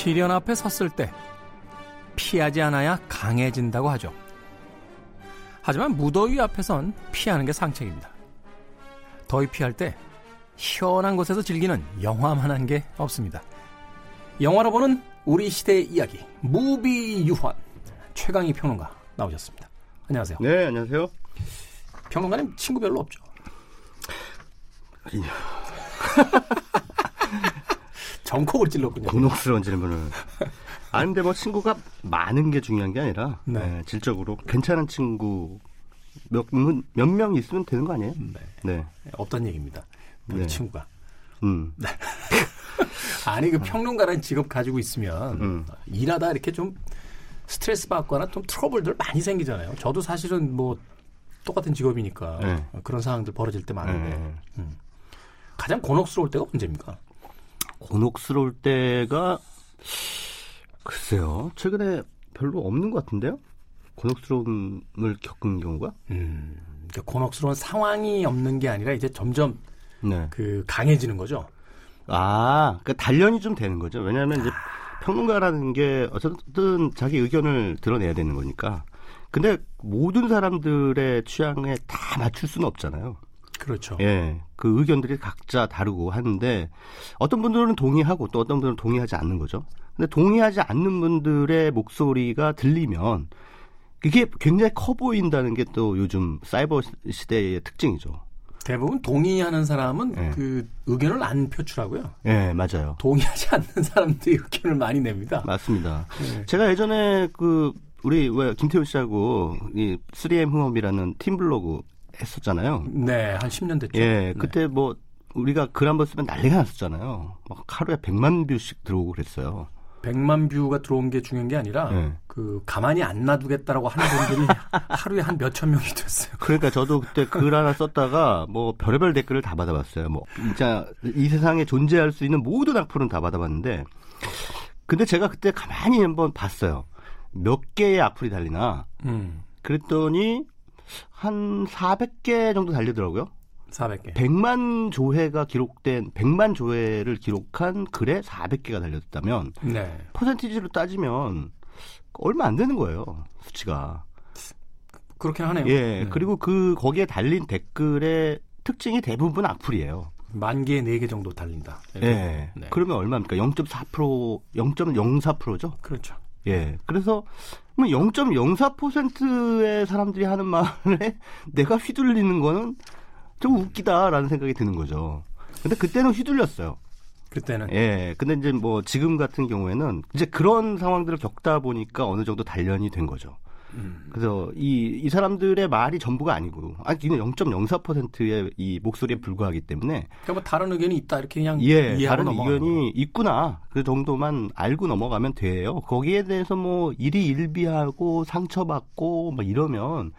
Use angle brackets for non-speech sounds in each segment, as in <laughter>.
시련 앞에 섰을 때 피하지 않아야 강해진다고 하죠. 하지만 무더위 앞에선 피하는 게 상책입니다. 더위 피할 때 시원한 곳에서 즐기는 영화만한 게 없습니다. 영화로 보는 우리 시대의 이야기 무비 유환 최강희 평론가 나오셨습니다. 안녕하세요. 네, 안녕하세요. 평론가님 친구 별로 없죠? <laughs> 정콕을 찔렀군요. 곤혹스러운 질문을. 아니, 근데 뭐 친구가 많은 게 중요한 게 아니라, 네. 네, 질적으로 괜찮은 친구 몇, 몇명 있으면 되는 거 아니에요? 네. 네. 없던 얘기입니다. 우리 네. 친구가. 음. <laughs> 아니 그 평론가라는 직업 가지고 있으면 음. 일하다 이렇게 좀 스트레스 받거나 좀 트러블들 많이 생기잖아요. 저도 사실은 뭐 똑같은 직업이니까 네. 그런 상황들 벌어질 때 많은데 네. 음. 가장 곤혹스러울 때가 언제입니까? 곤혹스러울 때가, 글쎄요. 최근에 별로 없는 것 같은데요? 곤혹스러움을 겪은 경우가? 음, 그러니까 곤혹스러운 상황이 없는 게 아니라 이제 점점 네. 그 강해지는 거죠. 아, 그 단련이 좀 되는 거죠. 왜냐하면 이제 평론가라는 게 어쨌든 자기 의견을 드러내야 되는 거니까. 근데 모든 사람들의 취향에 다 맞출 수는 없잖아요. 그렇죠. 예, 그 의견들이 각자 다르고 하는데 어떤 분들은 동의하고 또 어떤 분들은 동의하지 않는 거죠. 근데 동의하지 않는 분들의 목소리가 들리면 그게 굉장히 커 보인다는 게 또 요즘 사이버 시대의 특징이죠. 대부분 동의하는 사람은 네. 그 의견을 안 표출하고요. 예, 맞아요. 동의하지 않는 사람들이 의견을 많이 냅니다. 맞습니다. 네. 제가 예전에 그 우리 왜 김태훈 씨하고 이 3M 흥업이라는 팀 블로그 했었잖아요. 네, 한 10년 됐죠. 예, 그때 뭐 우리가 글 한 번 쓰면 난리가 났었잖아요. 막 하루에 100만 뷰씩 들어오고 그랬어요. 100만 뷰가 들어온 게 중요한 게 아니라 네. 그 가만히 안 놔두겠다라고 하는 분들이 <laughs> 하루에 한 몇천 명이 됐어요. 그러니까 저도 그때 글 하나 썼다가 뭐 별의별 댓글을 다 받아봤어요. 뭐 진짜 이 세상에 존재할 수 있는 모든 악플은 다 받아봤는데 근데 제가 그때 가만히 한번 봤어요. 몇 개의 악플이 달리나 음. 그랬더니 한 400개 정도 달리더라고요. 400개. 100만 조회가 기록된 100만 조회를 기록한 글에 400개가 달렸다면 네. 퍼센티지로 따지면 얼마 안 되는 거예요. 수치가. 그렇긴 하네요. 예. 네. 그리고 그 거기에 달린 댓글의 특징이 대부분 악플이에요. 만 개에 4개 정도 달린다. 예. 네. 그러면 얼마입니까? 0.4% 0.04%죠? 그렇죠. 예. 그래서 뭐 0.04%의 사람들이 하는 말에 <laughs> 내가 휘둘리는 거는 좀 웃기다라는 생각이 드는 거죠. 근데 그때는 휘둘렸어요. 그때는 예. 근데 이제 뭐 지금 같은 경우에는 이제 그런 상황들을 겪다 보니까 어느 정도 단련이 된 거죠. 음. 그래서 이, 이 사람들의 말이 전부가 아니고, 아니, 이는 0.04%의 이 목소리에 불과하기 때문에, 그러니까 뭐 다른 의견이 있다 이렇게 그냥 예, 다른 의견이 있구나. 그 정도만 알고 넘어가면 돼요. 거기에 대해서 뭐 일이 일비하고 상처받고 뭐 이러면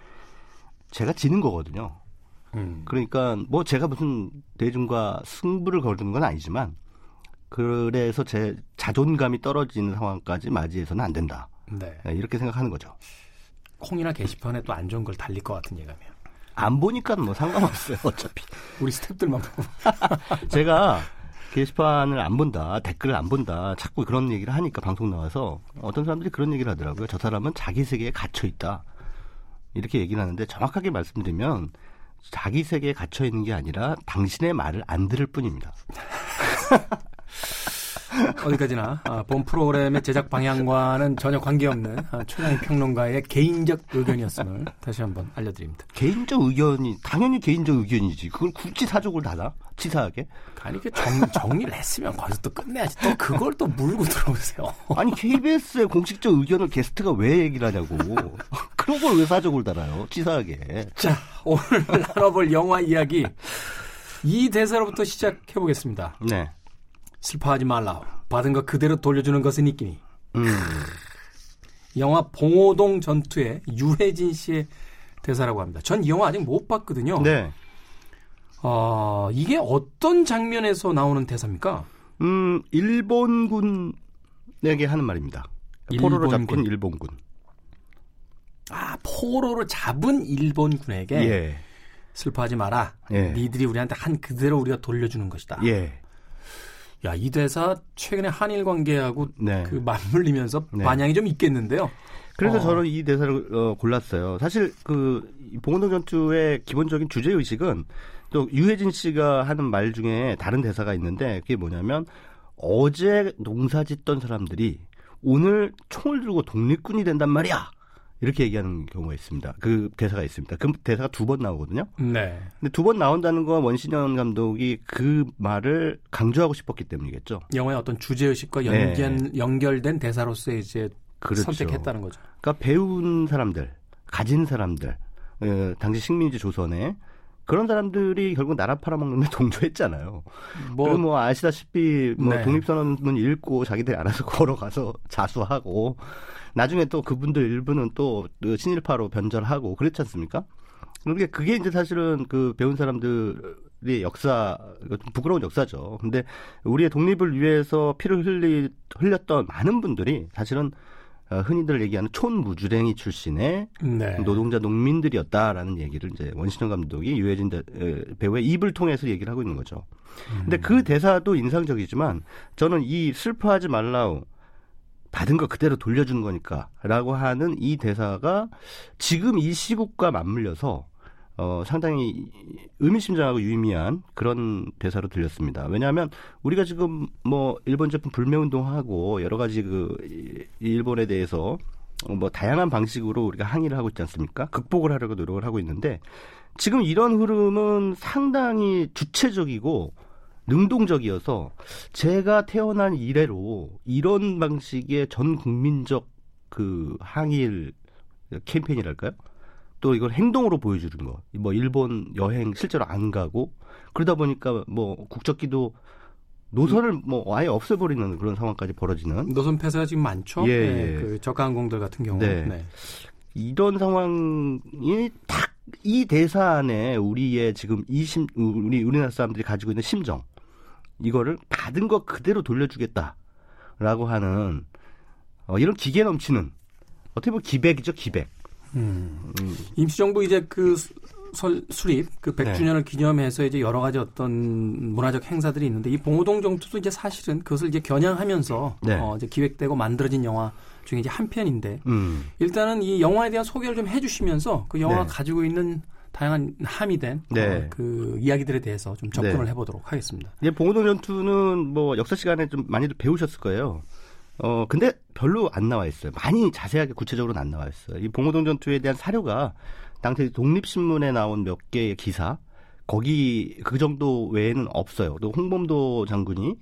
제가 지는 거거든요. 거. 음. 그러니까 뭐 제가 무슨 대중과 승부를 거두는 건 아니지만, 그래서 제 자존감이 떨어지는 상황까지 맞이해서는 안 된다. 네. 네, 이렇게 생각하는 거죠. 콩이나 게시판에 또 안 좋은 걸 달릴 것 같은 예감이에요. 안 보니까 뭐 상관없어요, <laughs> 어차피. 우리 스탭들만 보고. <laughs> 제가 게시판을 안 본다, 댓글을 안 본다, 자꾸 그런 얘기를 하니까 방송 나와서 어떤 사람들이 그런 얘기를 하더라고요. 저 사람은 자기 세계에 갇혀 있다. 이렇게 얘기를 하는데 정확하게 말씀드리면 자기 세계에 갇혀 있는 게 아니라 당신의 말을 안 들을 뿐입니다. <laughs> <laughs> 어디까지나 아, 본 프로그램의 제작 방향과는 전혀 관계없는 아, 최강희 평론가의 개인적 의견이었음을 다시 한번 알려드립니다. 개인적 의견이 당연히 개인적 의견이지. 그걸 굳이 사족을 달아? 치사하게? 아니 그 정, 정리를 했으면 거기서 또 끝내야지. 또 그걸 또 물고 들어오세요. <laughs> 아니 KBS의 공식적 의견을 게스트가 왜 얘기를 하냐고. <laughs> 그런 걸 왜 사족을 달아요? 치사하게. 자 오늘 나눠볼 영화 이야기 이 대사로부터 시작해 보겠습니다. 네. 슬퍼하지 말라. 받은 거 그대로 돌려주는 것은 있기니. 음. 영화 봉오동 전투의 유해진 씨의 대사라고 합니다. 전 이 영화 아직 못 봤거든요. 네. 어, 이게 어떤 장면에서 나오는 대사입니까? 음, 일본군에게 하는 말입니다. 포로로 일본군. 잡힌 일본군. 아, 포로를 잡은 일본군에게 예. 슬퍼하지 마라. 예. 니들이 우리한테 한 그대로 우리가 돌려주는 것이다. 예. 야, 이 대사 최근에 한일 관계하고 네. 그 맞물리면서 네. 반향이 좀 있겠는데요. 그래서 어. 저는 이 대사를 어, 골랐어요. 사실 그 봉원동 전투의 기본적인 주제 의식은 또 유해진 씨가 하는 말 중에 다른 대사가 있는데 그게 뭐냐면 어제 농사 짓던 사람들이 오늘 총을 들고 독립군이 된단 말이야. 이렇게 얘기하는 경우가 있습니다. 그 대사가 있습니다. 그 대사가 두 번 나오거든요. 네. 근데 두 번 나온다는 건 원신현 감독이 그 말을 강조하고 싶었기 때문이겠죠. 영화의 어떤 주제 의식과 연결 네. 연결된 대사로서 이제 그렇죠. 선택했다는 거죠. 그러니까 배운 사람들, 가진 사람들, 어, 당시 식민지 조선에 그런 사람들이 결국 나라 팔아먹는 데 <laughs> 동조했잖아요. 뭐, 뭐 아시다시피 뭐 네. 독립선언문 읽고 자기들이 알아서 <laughs> 걸어가서 자수하고 나중에 또 그분들 일부는 또그 친일파로 변절하고 그랬지 않습니까? 그게 그게 이제 사실은 그 배운 사람들의 역사 부끄러운 역사죠. 근데 우리의 독립을 위해서 피를 흘리, 흘렸던 많은 분들이 사실은 어, 흔히들 얘기하는 촌무주랭이 출신의 네. 노동자 농민들이었다라는 얘기를 이제 원신영 감독이 유해진 배우의 입을 통해서 얘기를 하고 있는 거죠. 근데 그 음. 대사도 인상적이지만 저는 이 슬퍼하지 말라우 받은 거 그대로 돌려주는 거니까라고 하는 이 대사가 지금 이 시국과 맞물려서 어, 상당히 의미심장하고 유의미한 그런 대사로 들렸습니다. 왜냐하면 우리가 지금 뭐 일본 제품 불매 운동하고 여러 가지 그 일본에 대해서 뭐 다양한 방식으로 우리가 항의를 하고 있지 않습니까? 극복을 하려고 노력을 하고 있는데 지금 이런 흐름은 상당히 주체적이고 능동적이어서 제가 태어난 이래로 이런 방식의 전 국민적 그 항일 캠페인이랄까요? 또 이걸 행동으로 보여주는 거. 뭐 일본 여행 실제로 안 가고 그러다 보니까 뭐 국적기도 노선을 뭐 아예 없애버리는 그런 상황까지 벌어지는 노선 폐쇄가 지금 많죠. 예, 네, 예. 그 저가 항공들 같은 경우. 네. 네. 이런 상황이 딱 이 대사 안에 우리의 지금 이심 우리 우리나라 사람들이 가지고 있는 심정 이거를 받은 거 그대로 돌려주겠다라고 하는 어, 이런 기계 넘치는 어떻게 보면 기백이죠 기백. 음. 음. 임시정부 이제 그 설, 수립 그 100주년을 네. 기념해서 이제 여러 가지 어떤 문화적 행사들이 있는데 이 봉오동 정투도 이제 사실은 그것을 이제 겨냥하면서 네. 어, 이제 기획되고 만들어진 영화 중에 이제 한 편인데 음. 일단은 이 영화에 대한 소개를 좀 해주시면서 그 영화가 네. 가지고 있는 다양한 함의된 네. 어, 그 이야기들에 대해서 좀 접근을 네. 해보도록 하겠습니다. 예, 봉오동 전투는 뭐 역사 시간에 좀 많이들 배우셨을 거예요. 어 근데 별로 안 나와 있어요. 많이 자세하게 구체적으로는 안 나와 있어요. 이 봉오동 전투에 대한 사료가 당시 독립신문에 나온 몇 개의 기사 거기 그 정도 외에는 없어요. 또 홍범도 장군이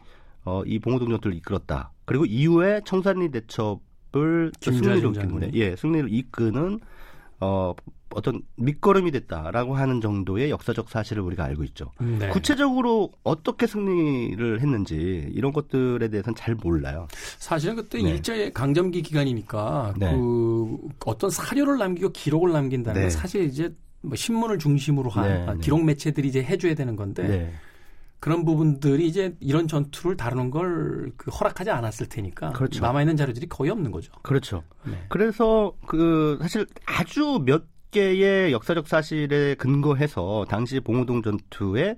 어, 이 봉오동 전투를 이끌었다. 그리고 이후에 청산리 대첩을 승리로 때문에 예 승리를 이끄는 어, 어떤 밑거름이 됐다라고 하는 정도의 역사적 사실을 우리가 알고 있죠. 네. 구체적으로 어떻게 승리를 했는지 이런 것들에 대해서는 잘 몰라요. 사실은 그때 네. 일제 강점기 기간이니까 네. 그 어떤 사료를 남기고 기록을 남긴다는 건 네. 사실 이제 뭐 신문을 중심으로 한 네, 네. 기록 매체들이 이제 해줘야 되는 건데 그런 부분들이 이제 이런 전투를 다루는 걸 그 허락하지 않았을 테니까 그렇죠. 남아 있는 자료들이 거의 없는 거죠. 그렇죠. 네. 그래서 그 사실 아주 몇 개의 역사적 사실에 근거해서 당시 봉오동 전투의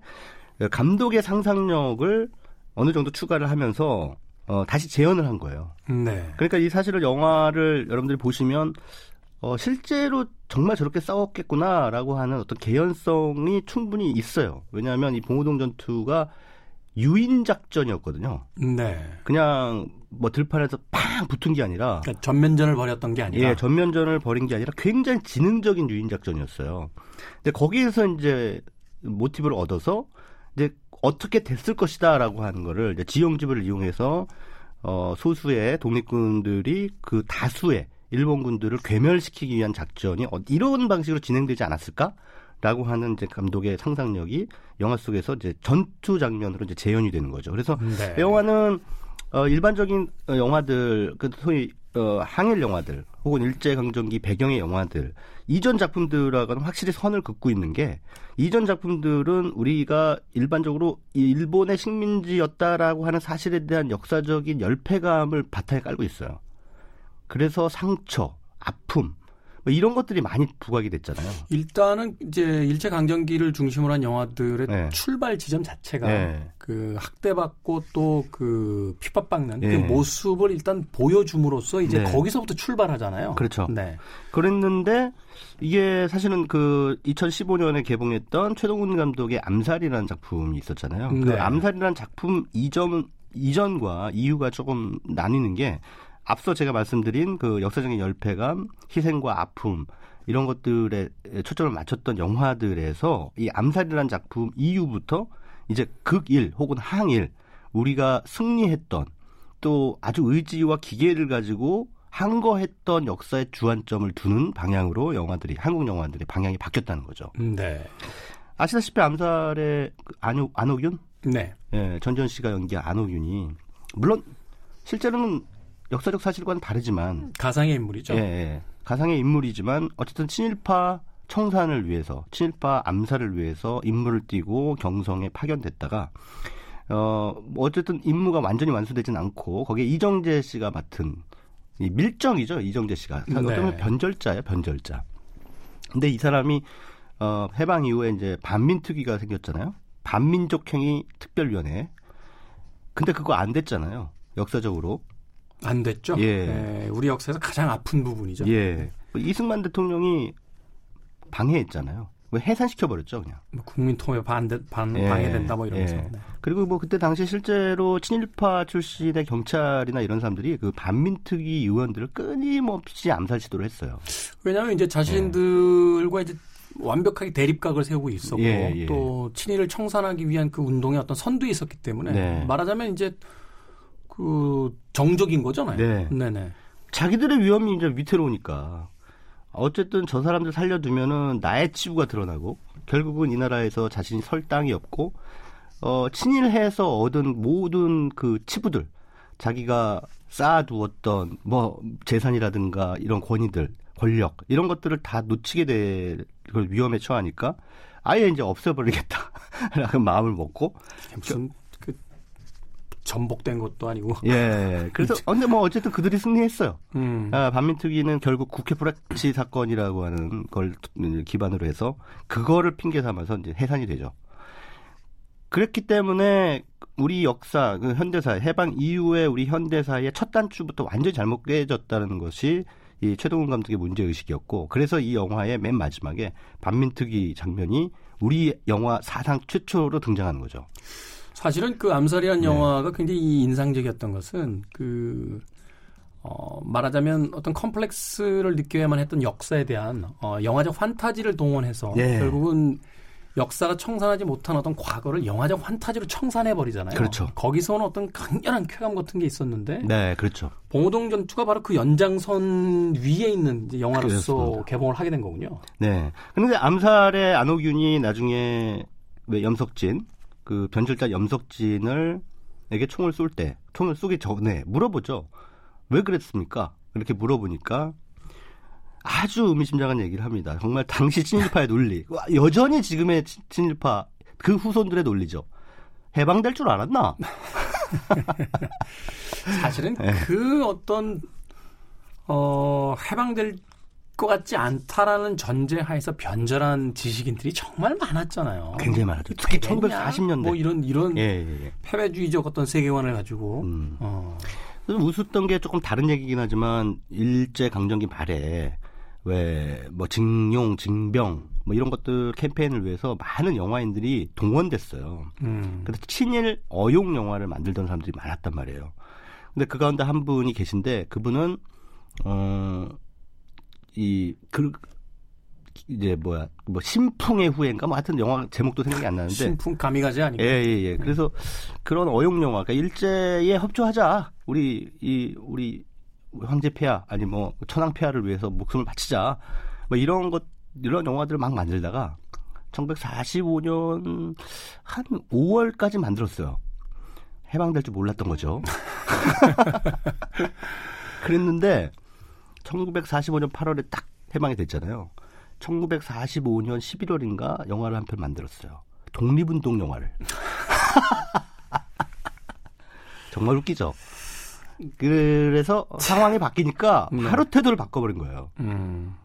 감독의 상상력을 어느 정도 추가를 하면서 어, 다시 재현을 한 거예요. 네. 그러니까 이 사실을 영화를 여러분들이 보시면 어, 실제로 정말 저렇게 싸웠겠구나라고 하는 어떤 개연성이 충분히 있어요. 왜냐하면 이 봉오동 전투가 유인 작전이었거든요. 네. 그냥 뭐 들판에서 팡 붙은 게 아니라 그러니까 전면전을 벌였던 게 아니라 예, 전면전을 벌인 게 아니라 굉장히 지능적인 유인 작전이었어요. 근데 거기에서 이제 모티브를 얻어서 이제 어떻게 됐을 것이다라고 하는 거를 이제 지형집을 이용해서 어 소수의 독립군들이 그 다수의 일본군들을 괴멸시키기 위한 작전이 어, 이런 방식으로 진행되지 않았을까? 라고 하는 이제 감독의 상상력이 영화 속에서 이제 전투 장면으로 이제 재현이 되는 거죠. 그래서 네. 영화는 어, 일반적인 어, 영화들, 그 소위 어, 항일 영화들 혹은 일제 강점기 배경의 영화들 이전 작품들하고는 확실히 선을 긋고 있는 게 이전 작품들은 우리가 일반적으로 일본의 식민지였다라고 하는 사실에 대한 역사적인 열패감을 바탕에 깔고 있어요. 그래서 상처, 아픔, 뭐 이런 것들이 많이 부각이 됐잖아요. 일단은 이제 일제 강점기를 중심으로 한 영화들의 네. 출발 지점 자체가 네. 그 학대받고 또 그 핍박받는 네. 그 모습을 일단 보여줌으로써 이제 네. 거기서부터 출발하잖아요. 그렇죠. 네. 그랬는데 이게 사실은 그 2015년에 개봉했던 최동훈 감독의 암살이라는 작품이 있었잖아요. 네. 그 암살이라는 작품 이전 이전과 이유가 조금 나뉘는 게 앞서 제가 말씀드린 그 역사적인 열패감, 희생과 아픔 이런 것들에 초점을 맞췄던 영화들에서 이 암살이라는 작품 이후부터 이제 극일 혹은 항일 우리가 승리했던 또 아주 의지와 기계를 가지고 항거했던 역사의 주안점을 두는 방향으로 영화들이 한국 영화들의 방향이 바뀌었다는 거죠. 네. 아시다시피 암살의 그 안호, 안호균, 네. 예, 전전 씨가 연기한 안호균이 물론 실제로는 역사적 사실과는 다르지만 가상의 인물이죠. 예, 예, 가상의 인물이지만 어쨌든 친일파 청산을 위해서 친일파 암살을 위해서 임무를 띠고 경성에 파견됐다가 어뭐 어쨌든 임무가 완전히 완수되진 않고 거기에 이정재 씨가 맡은 이 밀정이죠 이정재 씨가 네. 어떤 면 변절자예요 변절자. 근데 이 사람이 어 해방 이후에 이제 반민특위가 생겼잖아요. 반민족행위 특별위원회. 근데 그거 안 됐잖아요. 역사적으로. 안 됐죠. 예. 네, 우리 역사에서 가장 아픈 부분이죠. 예. 이승만 대통령이 방해했잖아요. 왜 해산시켜 버렸죠, 그냥. 뭐 국민 통합에 반대, 반, 예. 방해된다 뭐 이러면서. 예. 네. 그리고 뭐 그때 당시 실제로 친일파 출신의 경찰이나 이런 사람들이 그 반민특위 의원들을 끊임없이 암살 시도를 했어요. 왜냐하면 이제 자신들과 이제 완벽하게 대립각을 세우고 있었고 예, 예. 또 친일을 청산하기 위한 그 운동에 어떤 선두에 있었기 때문에 네. 말하자면 이제 그 정적인 거잖아요. 네. 네네. 자기들의 위험이 이제 위태로우니까 어쨌든 저 사람들 살려두면은 나의 치부가 드러나고 결국은 이 나라에서 자신이 설 땅이 없고 어 친일해서 얻은 모든 그 치부들 자기가 쌓아두었던 뭐 재산이라든가 이런 권위들 권력 이런 것들을 다 놓치게 될 그걸 위험에 처하니까 아예 이제 없애버리겠다라는 <laughs> 마음을 먹고 무슨 그 전복된 것도 아니고. 예 <laughs> 그래서 어, 근데 뭐 어쨌든 그들이 승리했어요. 음. 아, 반민특위는 결국 국회 불합치 사건이라고 하는 걸 기반으로 해서 그거를 핑계 삼아서 이제 해산이 되죠. 그랬기 때문에 우리 역사, 그 현대사, 해방 이후에 우리 현대사의 첫 단추부터 완전히 잘못 깨졌다는 것이 이 최동훈 감독의 문제 의식이었고, 그래서 이 영화의 맨 마지막에 반민특위 장면이 우리 영화 사상 최초로 등장하는 거죠. 사실은 그 암살이라는 네. 영화가 굉장히 인상적이었던 것은 그 어, 말하자면 어떤 컴플렉스를 느껴야만 했던 역사에 대한 어, 영화적 판타지를 동원해서 예. 결국은 역사가 청산하지 못한 어떤 과거를 영화적 판타지로 청산해 버리잖아요. 그렇죠. 거기서 는 어떤 강렬한 쾌감 같은 게 있었는데 네, 그렇죠. 봉오동 전투가 바로 그 연장선 위에 있는 영화로서 그렇습니다. 개봉을 하게 된 거군요. 네. 그런데 암살의 안호균이 나중에 왜 염석진 그 변절자 염석진을 에게 총을 쏠 때 총을 쏘기 전에 물어보죠. 왜 그랬습니까? 이렇게 물어보니까 아주 의미심장한 얘기를 합니다. 정말 당시 친일파의 논리, 와, 여전히 지금의 친- 친일파 그 후손들의 논리죠. 해방될 줄 알았나? <laughs> 사실은 네. 그 어떤 어 해방될 것 같지 않다라는 전제하에서 변절한 지식인들이 정말 많았잖아요. 굉장히 많았죠. 특히 되겠냐? 1940년대. 뭐 이런 이런 예, 예, 예. 패배주의적 어떤 세계관을 가지고 음. 어, 좀 웃었던 게 조금 다른 얘기긴 하지만 일제 강점기 말에 왜 뭐 징용, 징병 뭐 이런 것들 캠페인을 위해서 많은 영화인들이 동원됐어요. 음. 그래서 친일 어용 영화를 만들던 사람들이 많았단 말이에요. 근데 그 가운데 한 분이 계신데 그분은 어 이 그 이제 뭐야 뭐 신풍의 후예인가 뭐 하여튼 영화 제목도 생각이 안 나는데 신풍 가미가제 아니고 예, 예, 예. 그래서 그런 어용 영화, 그러니까 일제에 협조하자. 우리 이 우리 황제 폐하 아니 뭐 천황 폐하를 위해서 목숨을 바치자. 뭐 이런 것 이런 영화들을 막 만들다가 1945년 한 5월까지 만들었어요. 해방될 줄 몰랐던 거죠. <laughs> <laughs> 그랬는데 1945년 8월에 딱 해방이 됐잖아요. 1945년 11월인가 영화를 한 편 만들었어요. 독립운동 영화를. <laughs> 정말 웃기죠. 그래서 상황이 바뀌니까 네. 하루 태도를 바꿔버린 거예요. 음.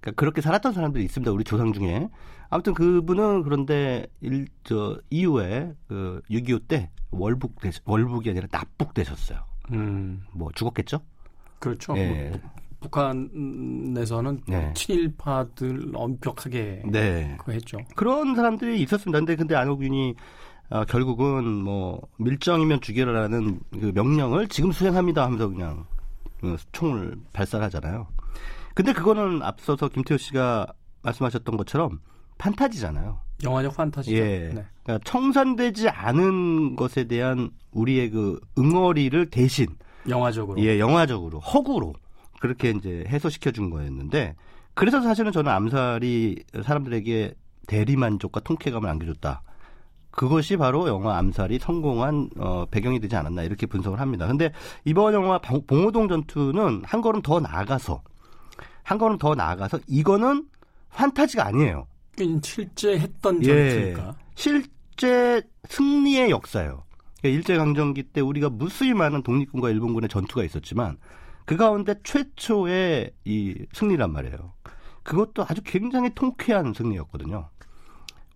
그러니까 그렇게 살았던 사람들이 있습니다. 우리 조상 중에. 아무튼 그분은 그런데 일, 저, 이후에 그 6.25 때 월북, 되, 월북이 아니라 납북 되셨어요. 음. 뭐 죽었겠죠? 그렇죠. 예. 뭐, 북한에서는 네. 친일파들 엄격하게 네. 그거 했죠. 그런 사람들이 있었습니다. 근데 근데 안호균이 어, 결국은 뭐 밀정이면 죽여라라는 그 명령을 지금 수행합니다 하면서 그냥 그 총을 발사하잖아요. 근데 그거는 앞서서 김태호 씨가 말씀하셨던 것처럼 판타지잖아요. 영화적 판타지죠. 예. 네. 그러니까 청산되지 않은 것에 대한 우리의 그 응어리를 대신 영화적으로. 예, 영화적으로 허구로 그렇게 이제 해소시켜 준 거였는데 그래서 사실은 저는 암살이 사람들에게 대리만족과 통쾌감을 안겨줬다. 그것이 바로 영화 암살이 성공한 어, 배경이 되지 않았나 이렇게 분석을 합니다. 근데 이번 영화 봉- 봉오동 전투는 한 걸음 더 나아가서 한 걸음 더 나아가서 이거는 판타지가 아니에요. 그러니까 실제 했던 예. 전투니까. 실제 승리의 역사예요. 그러니까 일제강점기 때 우리가 무수히 많은 독립군과 일본군의 전투가 있었지만 그 가운데 최초의 이 승리란 말이에요. 그것도 아주 굉장히 통쾌한 승리였거든요.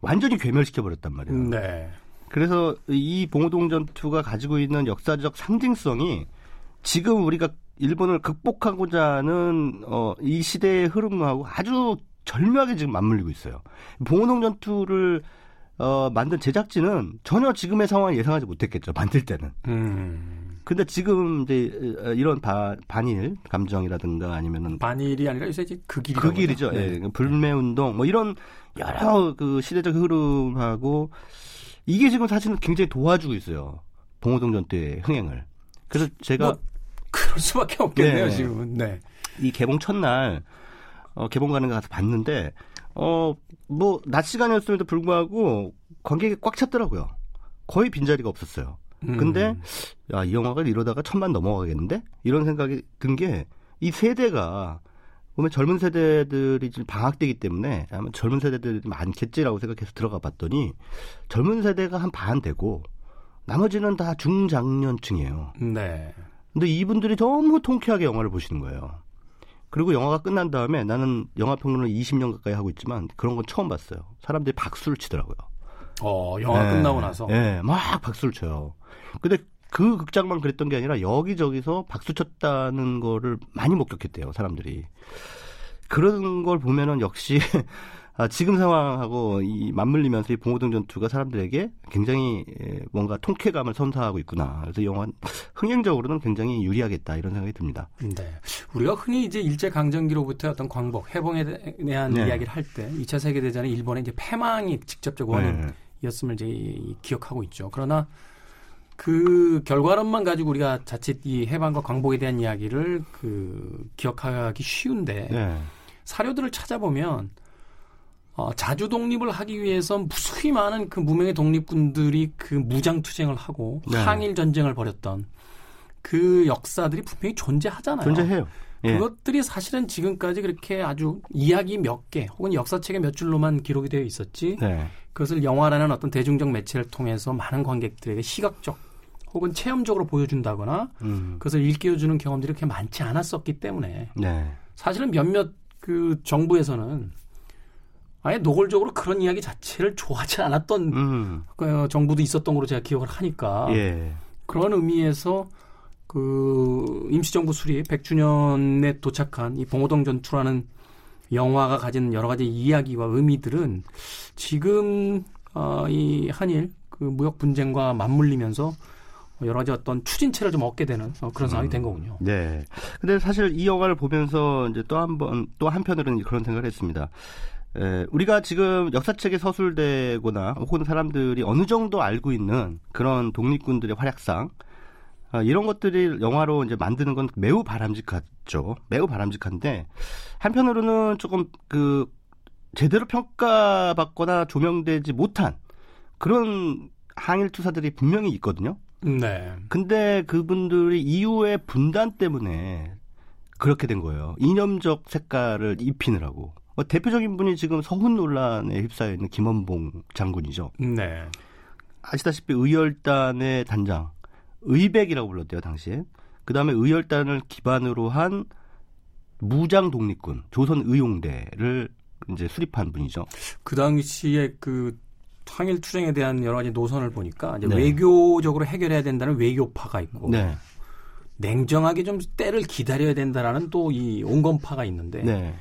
완전히 괴멸시켜 버렸단 말이에요. 네. 그래서 이 봉오동 전투가 가지고 있는 역사적 상징성이 지금 우리가 일본을 극복하고자 하는 어, 이 시대의 흐름하고 아주 절묘하게 지금 맞물리고 있어요. 봉오동 전투를 어, 만든 제작진은 전혀 지금의 상황을 예상하지 못했겠죠. 만들 때는. 음. 근데 지금 이제 어, 이런 바- 반일 감정이라든가 아니면은 반일이 아니라 요새 이제 그 길이 그 길이죠. 예, 불매 운동 뭐 이런 여러 그 시대적 흐름하고 이게 지금 사실은 굉장히 도와주고 있어요. 봉오동 전투의 흥행을. 그래서 제가 뭐, 그럴 수밖에 없겠네요, 네. 지금은. 네. 이 개봉 첫날 어, 개봉 가는 거 가서 봤는데 어 뭐 낮 시간이었음에도 불구하고 관객이 꽉 찼더라고요. 거의 빈자리가 없었어요. 근데 음. 야, 이 영화가 이러다가 천만 넘어가겠는데? 이런 생각이 든 게 이 세대가 보면 젊은 세대들이 지금 방학되기 때문에 아마 젊은 세대들이 많겠지라고 생각해서 들어가 봤더니 젊은 세대가 한 반 되고 나머지는 다 중장년층이에요. 네. 근데 이분들이 너무 통쾌하게 영화를 보시는 거예요. 그리고 영화가 끝난 다음에 나는 영화 평론을 20년 가까이 하고 있지만 그런 건 처음 봤어요. 사람들이 박수를 치더라고요. 어, 영화 네. 끝나고 나서. 네, 막 박수를 쳐요. 근데 그 극장만 그랬던 게 아니라 여기저기서 박수 쳤다는 거를 많이 목격했대요, 사람들이. 그런 걸 보면은 역시 <laughs> 아, 지금 상황하고 이 맞물리면서 이 봉오동 전투가 사람들에게 굉장히 에, 뭔가 통쾌감을 선사하고 있구나. 그래서 영화 흥행적으로는 굉장히 유리하겠다 이런 생각이 듭니다. 네. 우리가 흔히 이제 일제 강점기로부터 어떤 광복, 해봉에 대한 네. 이야기를 할 때 2차 세계 대전에 일본의 이제 패망이 직접적 원인이었음을 네. 이제 기억하고 있죠. 그러나 그 결과론만 가지고 우리가 자칫 이 해방과 광복에 대한 이야기를 그 기억하기 쉬운데 네. 사료들을 찾아보면 어, 자주 독립을 하기 위해서 무수히 많은 그 무명의 독립군들이 그 무장 투쟁을 하고 네. 항일 전쟁을 벌였던 그 역사들이 분명히 존재하잖아요. 존재해요. 예. 그것들이 사실은 지금까지 그렇게 아주 이야기 몇 개 혹은 역사책의 몇 줄로만 기록이 되어 있었지 네. 그것을 영화라는 어떤 대중적 매체를 통해서 많은 관객들에게 시각적 혹은 체험적으로 보여준다거나 음. 그것을 일깨워주는 경험들이 그렇게 많지 않았었기 때문에 네. 사실은 몇몇 그 정부에서는 아예 노골적으로 그런 이야기 자체를 좋아하지 않았던 음. 그 정부도 있었던 걸로 제가 기억을 하니까 예. 그런 의미에서 그 임시정부 수립 100주년에 도착한 이 봉오동 전투라는 영화가 가진 여러 가지 이야기와 의미들은 지금 어, 이 한일 그 무역 분쟁과 맞물리면서 여러 가지 어떤 추진체를 좀 얻게 되는 어, 그런 상황이 된 거군요. 네. 근데 사실 이 영화를 보면서 이제 또 한 번, 또 한편으로는 그런 생각을 했습니다. 에, 우리가 지금 역사책에 서술되거나 혹은 사람들이 어느 정도 알고 있는 그런 독립군들의 활약상, 아, 이런 것들이 영화로 이제 만드는 건 매우 바람직하죠. 매우 바람직한데, 한편으로는 조금 그, 제대로 평가받거나 조명되지 못한 그런 항일 투사들이 분명히 있거든요. 네. 근데 그분들이 이후의 분단 때문에 그렇게 된 거예요. 이념적 색깔을 입히느라고. 뭐 대표적인 분이 지금 서훈 논란에 휩싸여 있는 김원봉 장군이죠. 네. 아시다시피 의열단의 단장, 의백이라고 불렀대요, 당시에. 그 다음에 의열단을 기반으로 한 무장 독립군 조선 의용대를 이제 수립한 분이죠. 그 당시에 그 항일 투쟁에 대한 여러 가지 노선을 보니까 이제 네. 외교적으로 해결해야 된다는 외교파가 있고 네. 냉정하게 좀 때를 기다려야 된다라는 또 이 온건파가 있는데 네.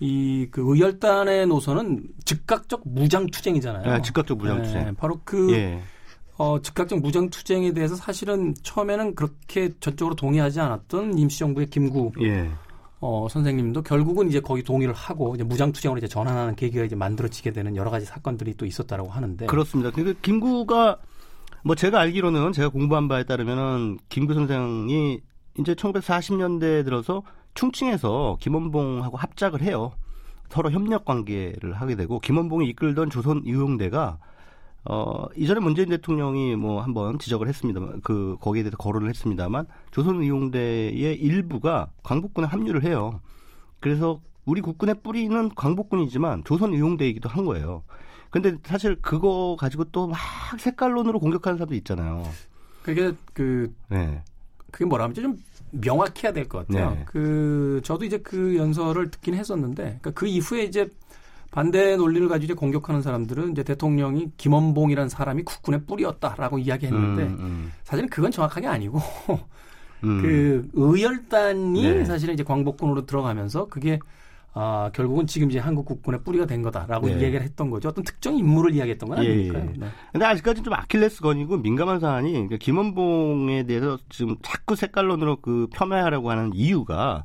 이그 의열단의 노선은 즉각적 무장 투쟁이잖아요. 네, 즉각적 무장 투쟁. 네, 바로 그 예. 어, 즉각적 무장 투쟁에 대해서 사실은 처음에는 그렇게 전적으로 동의하지 않았던 임시정부의 김구 예. 어, 선생님도 결국은 이제 거기 동의를 하고 이제 무장 투쟁으로 이제 전환하는 계기가 이제 만들어지게 되는 여러 가지 사건들이 또 있었다라고 하는데 그렇습니다. 근데 김구가 뭐 제가 알기로는 제가 공부한 바에 따르면은 김구 선생이 이제 1940년대 들어서 충칭에서 김원봉하고 합작을 해요. 서로 협력 관계를 하게 되고 김원봉이 이끌던 조선 의용대가 어 이전에 문재인 대통령이 뭐 한번 지적을 했습니다만 그 거기에 대해서 거론을 했습니다만 조선 의용대의 일부가 광복군에 합류를 해요. 그래서 우리 국군의 뿌리는 광복군이지만 조선 의용대이기도 한 거예요. 근데 사실 그거 가지고 또 막 색깔론으로 공격하는 사람도 있잖아요. 그게 그 네. 그게 뭐라 하면 좀 명확해야 될 것 같아요. 네. 그 저도 이제 그 연설을 듣긴 했었는데 그러니까 그 이후에 이제 반대 논리를 가지고 이제 공격하는 사람들은 이제 대통령이 김원봉이라는 사람이 국군의 뿌리였다라고 이야기했는데 음, 음, 사실은 그건 정확하게 아니고 <laughs> 음. 그 의열단이 네. 사실은 이제 광복군으로 들어가면서 그게 아 결국은 지금 이제 한국 국군의 뿌리가 된 거다라고 네. 이야기를 했던 거죠. 어떤 특정 인물을 이야기했던 건 예, 아니니까요. 예. 네. 근데 아직까지는 좀 아킬레스건이고 민감한 사안이 그러니까 김원봉에 대해서 지금 자꾸 색깔론으로 그 폄훼하려고 하는 이유가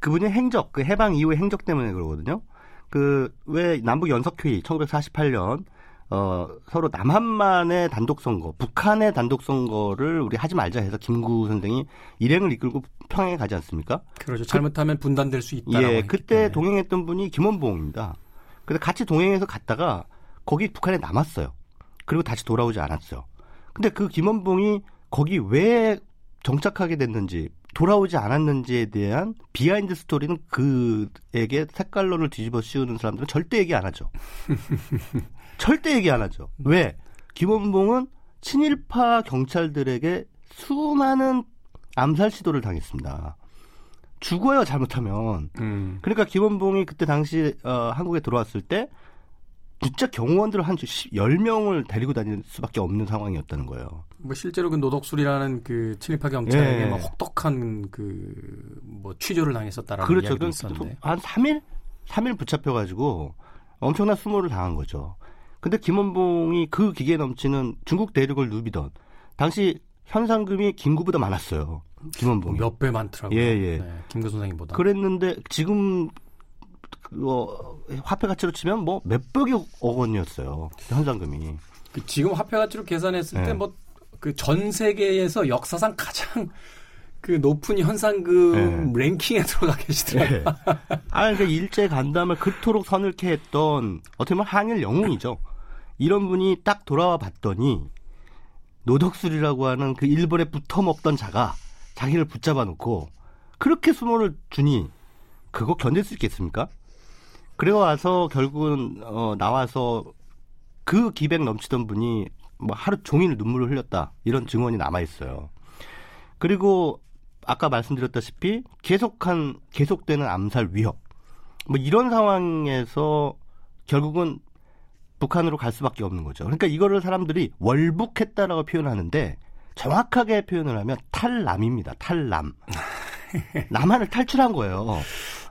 그분의 행적, 그 해방 이후의 행적 때문에 그러거든요. 그 왜 남북 연석회의 1948년 어 서로 남한만의 단독 선거, 북한의 단독 선거를 우리 하지 말자 해서 김구 선생이 일행을 이끌고 평양에 가지 않습니까? 그렇죠. 잘못하면 분단될 수 있다라고 예, 그때 때문에. 동행했던 분이 김원봉입니다. 근데 같이 동행해서 갔다가 거기 북한에 남았어요. 그리고 다시 돌아오지 않았어요. 근데 그 김원봉이 거기 왜 정착하게 됐는지 돌아오지 않았는지에 대한 비하인드 스토리는 그에게 색깔론을 뒤집어 씌우는 사람들은 절대 얘기 안 하죠. <laughs> 절대 얘기 안 하죠. 왜? 김원봉은 친일파 경찰들에게 수많은 암살 시도를 당했습니다. 죽어요 잘못하면. 음. 그러니까 김원봉이 그때 당시 어, 한국에 들어왔을 때 진짜 경호원들을 한 10명을 데리고 다닐 수밖에 없는 상황이었다는 거예요. 뭐 실제로 그 노덕술이라는 그 친일파 경찰에게 예. 막 혹독한 그 뭐 취조를 당했었다라는 그렇죠. 이야기도 그- 있었는데. 한 3일? 3일 붙잡혀 가지고 엄청난 수모를 당한 거죠. 근데 김원봉이 그 기계에 넘치는 중국 대륙을 누비던 당시 현상금이 김구보다 많았어요. 김원봉이. 몇배 많더라고요. 예, 예. 네, 김교 선생님보다. 그랬는데 지금 그, 어, 화폐 가치로 치면 뭐 몇백억 원이었어요. 현상금이. 그 지금 화폐 가치로 계산했을 네. 때뭐 그 전 세계에서 역사상 가장 그 높은 현상금 네. 랭킹에 <laughs> 들어가 계시더라고요. 아, 그러니까 일제 간담을 그토록 서늘케 했던 어떻게 보면 한일 영웅이죠. 이런 분이 딱 돌아와 봤더니 노덕술이라고 하는 그 일본에 붙어 먹던 자가 자기를 붙잡아 놓고 그렇게 수모를 주니 그거 견딜 수 있겠습니까? 그래 와서 결국은 어, 나와서 그 기백 넘치던 분이 뭐 하루 종일 눈물을 흘렸다 이런 증언이 남아 있어요. 그리고 아까 말씀드렸다시피 계속한 계속되는 암살 위협 뭐 이런 상황에서 결국은 북한으로 갈 수밖에 없는 거죠. 그러니까 이거를 사람들이 월북했다라고 표현하는데 정확하게 표현을 하면 탈남입니다. 탈남. <laughs> 남한을 탈출한 거예요.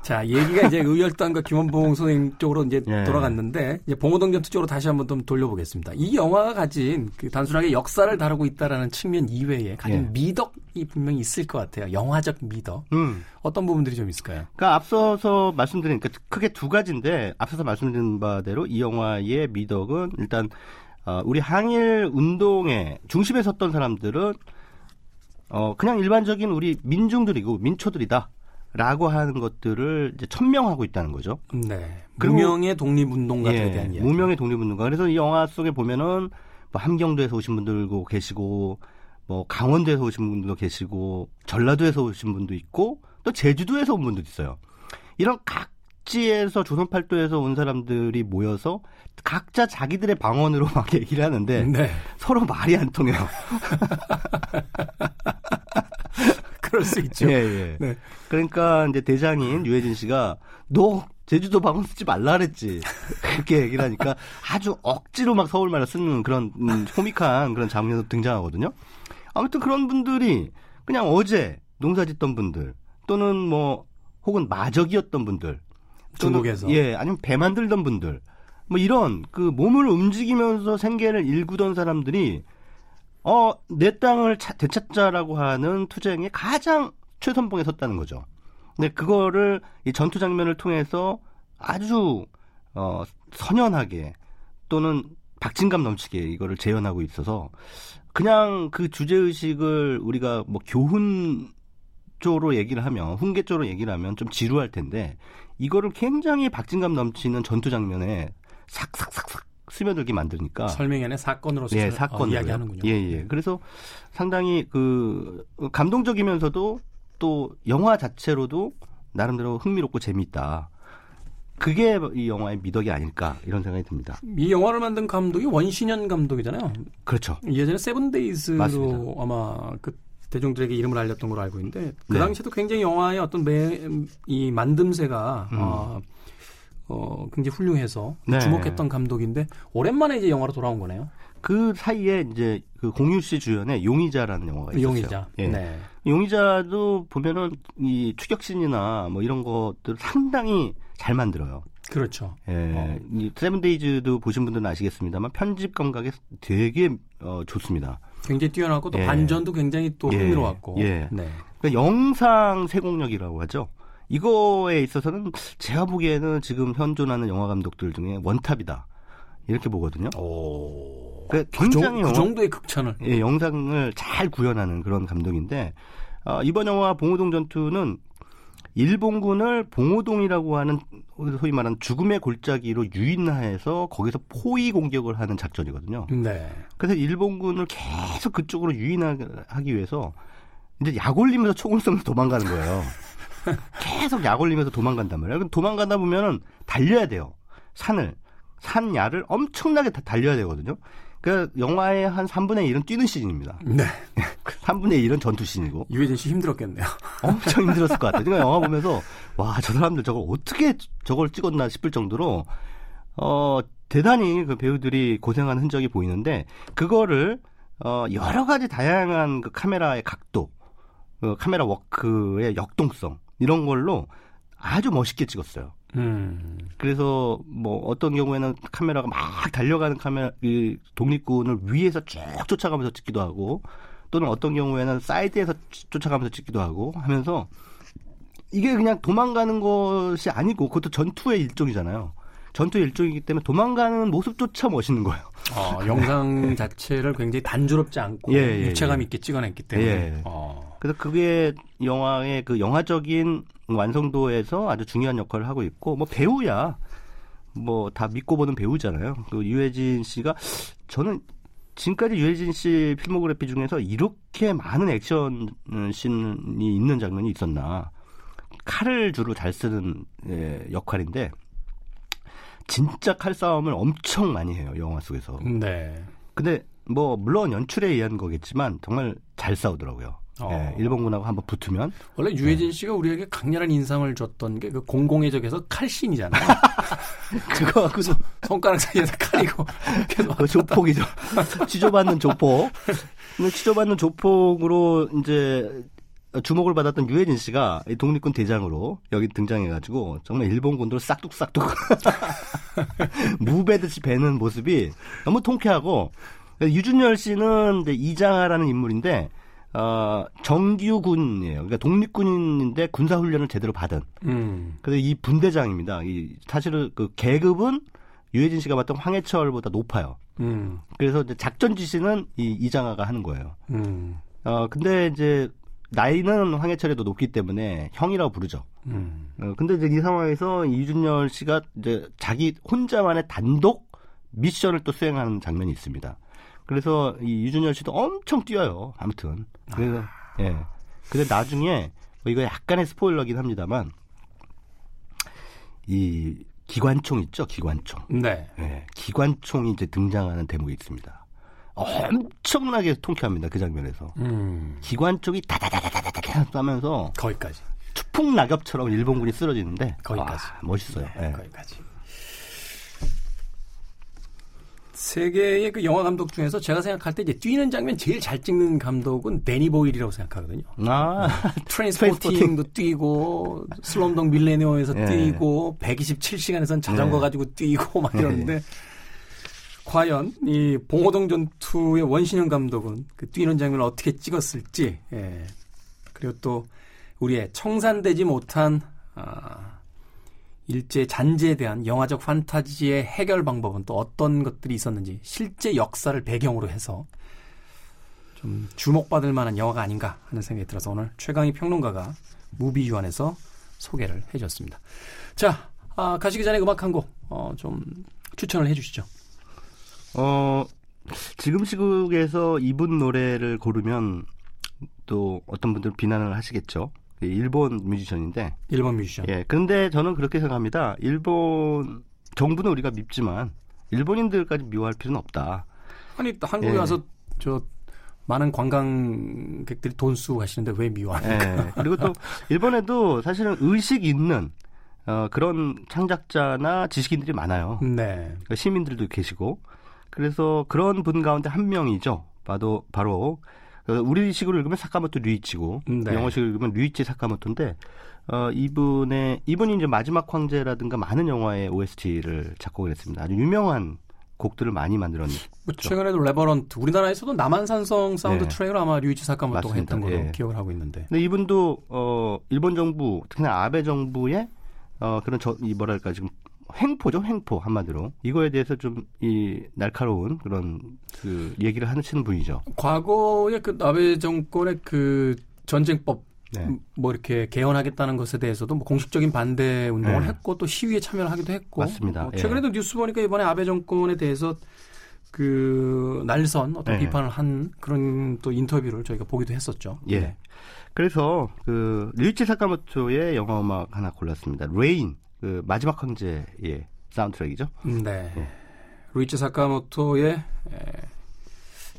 자, 얘기가 이제 의열단과 김원봉 선생님 쪽으로 이제 예. 돌아갔는데 이제 봉오동 전투 쪽으로 다시 한번 좀 돌려보겠습니다. 이 영화가 가진 그 단순하게 역사를 다루고 있다라는 측면 이외에 가진 예. 미덕이 분명히 있을 것 같아요. 영화적 미덕. 음. 어떤 부분들이 좀 있을까요? 그러니까 앞서서 말씀드린 그러니까 크게 두 가지인데 앞서서 말씀드린 바대로 이 영화의 미덕은 일단 어, 우리 항일 운동의 중심에 섰던 사람들은 어, 그냥 일반적인 우리 민중들이고 민초들이다. 라고 하는 것들을 이제 천명하고 있다는 거죠. 네. 그리고- 무명의 독립운동가들에 예, 대한 이야기. 무명의 독립운동가. 그래서 이 영화 속에 보면은 뭐 함경도에서 오신 분들도 계시고 뭐 강원도에서 오신 분들도 계시고 전라도에서 오신 분도 있고 또 제주도에서 온 분도 있어요. 이런 각지에서 조선팔도에서 온 사람들이 모여서 각자 자기들의 방언으로 <laughs> 막 얘기를 하는데 네. 서로 말이 안 통해요. <laughs> 그럴 수 있죠. <laughs> 예, 예. 네. 그러니까 이제 대장인 유해진 씨가 너 제주도 방언 쓰지 말라 그랬지. 그렇게 얘기를 하니까 아주 억지로 막 서울말을 쓰는 그런 음, 코믹한 그런 장면도 등장하거든요. 아무튼 그런 분들이 그냥 어제 농사 짓던 분들 또는 뭐 혹은 마적이었던 분들 또는, 중국에서. 예 아니면 배 만들던 분들 뭐 이런 그 몸을 움직이면서 생계를 일구던 사람들이 어 내 땅을 차- 되찾자라고 하는 투쟁에 가장 최선봉에 섰다는 거죠. 근데 그거를 이 전투 장면을 통해서 아주 어 선연하게 또는 박진감 넘치게 이거를 재현하고 있어서 그냥 그 주제 의식을 우리가 뭐 교훈조로 얘기를 하면 훈계조로 얘기를 하면 좀 지루할 텐데 이거를 굉장히 박진감 넘치는 전투 장면에 삭삭삭삭 스며들게 만드니까 설명에는 사건으로서 예, 어, 사건 이야기하는군요. 예, 예. 그래서 상당히 그 감동적이면서도 또 영화 자체로도 나름대로 흥미롭고 재미있다. 그게 이 영화의 미덕이 아닐까 이런 생각이 듭니다. 이 영화를 만든 감독이 원신현 감독이잖아요. 그렇죠. 예전에 세븐데이즈로 맞습니다. 아마 그 대중들에게 이름을 알렸던 걸로 알고 있는데 그 네. 당시에도 굉장히 영화의 어떤 매, 이 만듦새가 음. 어, 어, 굉장히 훌륭해서 네. 주목했던 감독인데 오랜만에 이제 영화로 돌아온 거네요. 그 사이에 이제 그 공유 씨 주연의 용의자라는 영화가 있었어요. 용의자. 예. 네. 용의자도 보면은 이 추격신이나 뭐 이런 것들 상당히 잘 만들어요. 그렇죠. 예, 어. 이 세븐데이즈도 보신 분들은 아시겠습니다만 편집 감각이 되게 어, 좋습니다. 굉장히 뛰어나고 또 예. 반전도 굉장히 또 예. 흥미로웠고. 예. 네. 그러니까 영상 세공력이라고 하죠. 이거에 있어서는 제가 보기에는 지금 현존하는 영화 감독들 중에 원탑이다. 이렇게 보거든요. 오. 그러니까 그, 정, 굉장히 그 영화- 정도의 극찬을. 예, 영상을 잘 구현하는 그런 감독인데 어, 이번 영화 봉오동 전투는 일본군을 봉오동이라고 하는 소위 말하는 죽음의 골짜기로 유인해서 거기서 포위 공격을 하는 작전이거든요. 네. 그래서 일본군을 계속 그쪽으로 유인하기 위해서 이제 약 올리면서 총을 쏘면서 도망가는 거예요. <laughs> 계속 약 올리면서 도망간단 말이에요. 그럼 도망가다 보면은 달려야 돼요. 산을. 산 야를 엄청나게 다 달려야 되거든요. 그 영화의 한 3분의 1은 뛰는 씬입니다. 네. <laughs> 3분의 1은 전투 씬이고 유해진 씨 힘들었겠네요. <laughs> 엄청 힘들었을 것 같아요. 그러니까 영화 보면서 와 저 사람들 저걸 어떻게 저걸 찍었나 싶을 정도로 어 대단히 그 배우들이 고생한 흔적이 보이는데 그거를 어 여러 가지 다양한 그 카메라의 각도, 그 카메라 워크의 역동성 이런 걸로 아주 멋있게 찍었어요. 음. 그래서 뭐 어떤 경우에는 카메라가 막 달려가는 카메라 이 독립군을 위에서 쭉 쫓아가면서 찍기도 하고 또는 어떤 경우에는 사이드에서 쫓- 쫓아가면서 찍기도 하고 하면서 이게 그냥 도망가는 것이 아니고 그것도 전투의 일종이잖아요. 전투의 일종이기 때문에 도망가는 모습조차 멋있는 거예요. 어, 영상 자체를 굉장히 단조롭지 않고 <laughs> 예, 예, 유체감 예. 있게 찍어냈기 때문에. 예. 어. 그래서 그게 영화의 그 영화적인 완성도에서 아주 중요한 역할을 하고 있고 뭐 배우야 뭐 다 믿고 보는 배우잖아요. 그 유해진 씨가 저는 지금까지 유해진 씨 필모그래피 중에서 이렇게 많은 액션 씬이 있는 장면이 있었나. 칼을 주로 잘 쓰는 예, 역할인데 진짜 칼싸움을 엄청 많이 해요 영화 속에서. 네. 근데 뭐 물론 연출에 의한 거겠지만 정말 잘 싸우더라고요. 어. 예, 일본군하고 한번 붙으면 원래 유해진 씨가 우리에게 강렬한 인상을 줬던 게 그 공공의 적에서 칼신이잖아요. <laughs> 그거 갖고서 <laughs> 손가락 사이에서 칼이고 계속 그 조폭이죠. 치조받는 조폭. <laughs> 치조받는 조폭으로 이제 주목을 받았던 유해진 씨가 이 독립군 대장으로 여기 등장해가지고 정말 일본군들 싹둑싹둑 무배듯이 베는 모습이 너무 통쾌하고 유준열 씨는 이제 이장하라는 인물인데 어, 정규군이에요. 그러니까 독립군인인데 군사 훈련을 제대로 받은. 음. 그래서 이 분대장입니다. 이 사실은 그 계급은 유해진 씨가 맡던 황해철보다 높아요. 음. 그래서 이제 작전 지시는 이 이장하가 하는 거예요. 음. 어 근데 이제 나이는 황해철에도 높기 때문에 형이라고 부르죠. 음. 어 근데 이제 이 상황에서 이준열 씨가 이제 자기 혼자만의 단독 미션을 또 수행하는 장면이 있습니다. 그래서 이 유준열 씨도 엄청 뛰어요. 아무튼 그래서 예. 근데 나중에 뭐 이거 약간의 스포일러긴 합니다만 이 기관총 있죠, 기관총. 네. 예, 기관총이 이제 등장하는 대목이 있습니다. 엄청나게 통쾌합니다. 그 장면에서. 음, 기관 쪽이 다다다다다다다 하면서 거기까지. 추풍 낙엽처럼 일본군이 쓰러지는데 거기까지. 와, 멋있어요. 네, 예. 거기까지. 세계의 그 영화 감독 중에서 제가 생각할 때 이제 뛰는 장면 제일 잘 찍는 감독은 데니 보일이라고 생각하거든요. 아, 트레인스포팅도 <laughs> 뛰고 슬럼독 밀레니엄에서 예. 뛰고 127시간에선 자전거 예. 가지고 뛰고 막 이러는데 과연 이 봉호동 전투의 원신영 감독은 그 뛰는 장면을 어떻게 찍었을지 예. 그리고 또 우리의 청산되지 못한 아, 일제 잔재에 대한 영화적 판타지의 해결 방법은 또 어떤 것들이 있었는지 실제 역사를 배경으로 해서 좀 주목받을 만한 영화가 아닌가 하는 생각이 들어서 오늘 최강희 평론가가 무비 유한에서 소개를 해줬습니다. 자, 아, 가시기 전에 음악 한 곡, 어, 좀 추천을 해주시죠. 어, 지금 시국에서 이분 노래를 고르면 또 어떤 분들은 비난을 하시겠죠. 일본 뮤지션인데, 일본 뮤지션. 예. 그런데 저는 그렇게 생각합니다. 일본 정부는 우리가 밉지만 일본인들까지 미워할 필요는 없다. 아니, 한국에 예. 와서 저 많은 관광객들이 돈 쓰고 가시는데 왜 미워합니까? 예. 그리고 또 일본에도 사실은 의식 있는 어, 그런 창작자나 지식인들이 많아요. 네. 그러니까 시민들도 계시고 그래서 그런 분 가운데 한 명이죠. 바로 바로 어, 우리식으로 읽으면 사카모토 류이치고 네. 영어식으로 읽으면 류이치 사카모토인데 어, 이분의 이분이 이제 마지막 황제라든가 많은 영화의 OST를 작곡을 했습니다. 아주 유명한 곡들을 많이 만들었는데 뭐 최근에도 Revenant 우리나라에서도 남한산성 사운드 네. 트랙을 아마 류이치 사카모토가. 했던 걸로 예. 기억을 하고 있는데. 근데 이분도 어 일본 정부 특히나 아베 정부의 어 그런 저 이 뭐랄까 지금 횡포죠 횡포 한마디로 이거에 대해서 좀 이 날카로운 그런 그 얘기를 하시는 분이죠. 과거에 그 아베 정권의 그 전쟁법 네. 뭐 이렇게 개헌하겠다는 것에 대해서도 뭐 공식적인 반대 운동을 네. 했고 또 시위에 참여를 하기도 했고 맞습니다. 어, 예. 최근에도 뉴스 보니까 이번에 아베 정권에 대해서 그 날선 어떤 네. 비판을 한 그런 또 인터뷰를 저희가 보기도 했었죠. 예. 네. 그래서 그 류이치 사카모토의 영화 음악 하나 골랐습니다. Rain 그 마지막 황제의 사운드트랙이죠. 네. 예. 류이치 사카모토의 에,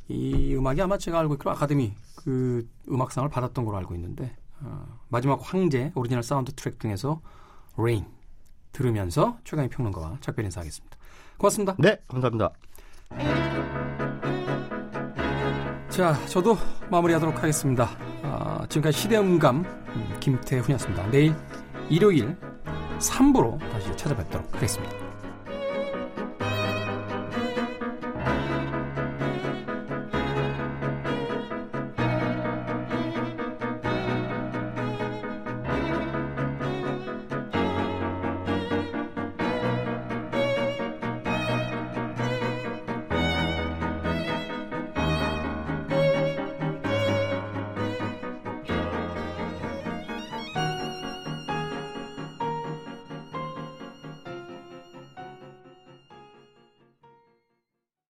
이 음악이 아마 제가 알고 있기로 아카데미 그 음악상을 받았던 걸로 알고 있는데 어, 마지막 황제 오리지널 사운드 트랙 등에서 Rain 들으면서 최강희 평론가와 작별 인사하겠습니다. 고맙습니다. 네, 감사합니다. 자, 저도 마무리하도록 하겠습니다. 아, 지금까지 시대음감 음, 김태훈이었습니다. 내일 일요일 3부로 다시 찾아뵙도록 하겠습니다.